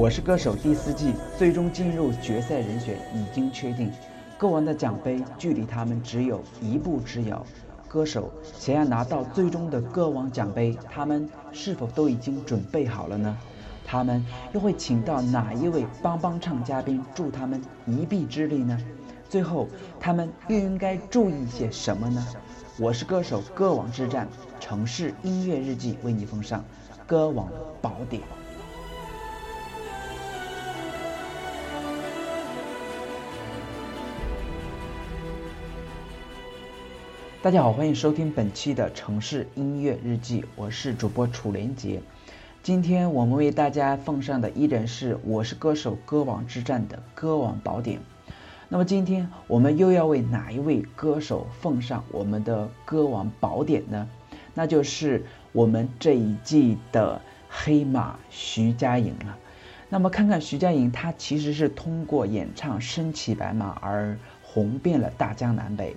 我是歌手第四季最终进入决赛人选已经确定，歌王的奖杯距离他们只有一步之遥。歌手想要拿到最终的歌王奖杯，他们是否都已经准备好了呢？他们又会请到哪一位帮帮唱嘉宾助他们一臂之力呢？最后，他们又应该注意些什么呢？我是歌手歌王之战城市音乐日记为你奉上歌王宝典。大家好，欢迎收听本期的城市音乐日记，我是主播楚连杰。今天我们为大家奉上的依然是《我是歌手歌王之战》的歌王宝典。那么今天我们又要为哪一位歌手奉上我们的歌王宝典呢？那就是我们这一季的黑马徐佳莹了。那么看看徐佳莹，她其实是通过演唱《身骑白马》而红遍了大江南北。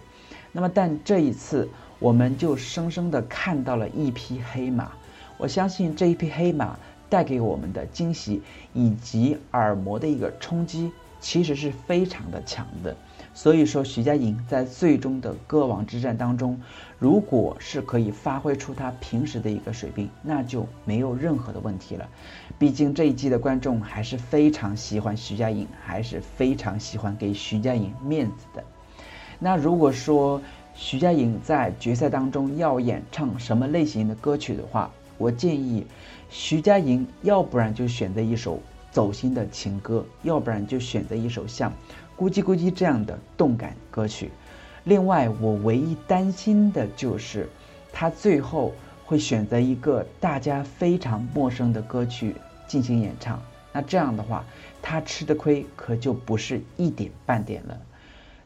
那么，但这一次，我们就生生的看到了一匹黑马。我相信这一匹黑马带给我们的惊喜以及耳膜的一个冲击，其实是非常的强的。所以说，徐佳莹在最终的歌王之战当中，如果是可以发挥出她平时的一个水平，那就没有任何的问题了。毕竟这一季的观众还是非常喜欢徐佳莹，还是非常喜欢给徐佳莹面子的。那如果说徐佳莹在决赛当中要演唱什么类型的歌曲的话，我建议徐佳莹要不然就选择一首走心的情歌，要不然就选择一首像《咕叽咕叽》这样的动感歌曲。另外，我唯一担心的就是她最后会选择一个大家非常陌生的歌曲进行演唱，那这样的话，她吃的亏可就不是一点半点了。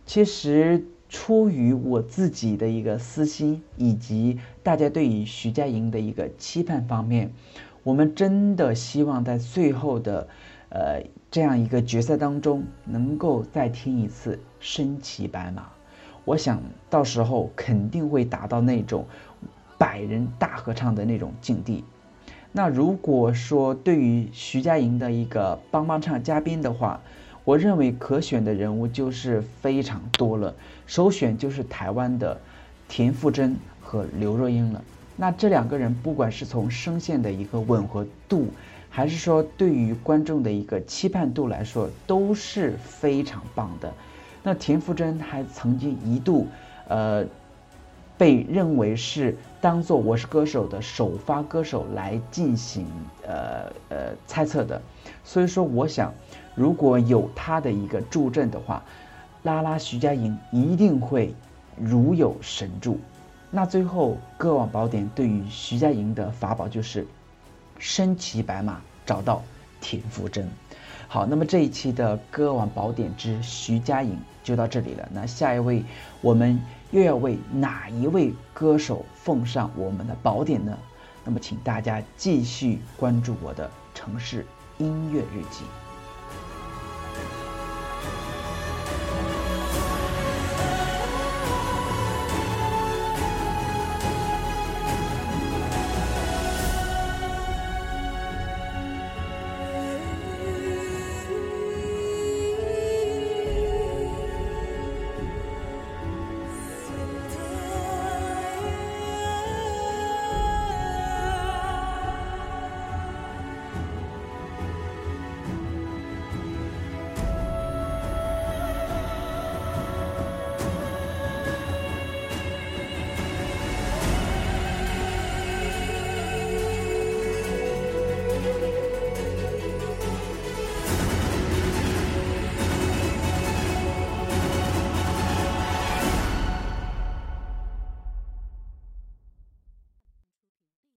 其实，出于我自己的一个私心，以及大家对于徐佳莹的一个期盼方面，我们真的希望在最后的，呃，这样一个决赛当中，能够再听一次《身骑白马》。我想到时候肯定会达到那种百人大合唱的那种境地。那如果说对于徐佳莹的一个帮帮唱嘉宾的话，我认为可选的人物就是非常多了，首选就是台湾的田馥甄和刘若英了。那这两个人，不管是从声线的一个吻合度，还是说对于观众的一个期盼度来说，都是非常棒的。那田馥甄还曾经一度，呃，被认为是当做《我是歌手》的首发歌手来进行呃呃猜测的。所以说，我想。如果有他的一个助阵的话，拉拉徐佳莹一定会如有神助。那最后歌王宝典对于徐佳莹的法宝就是身骑白马找到田馥甄。好，那么这一期的歌王宝典之徐佳莹就到这里了。那下一位我们又要为哪一位歌手奉上我们的宝典呢？那么请大家继续关注我的城市音乐日记。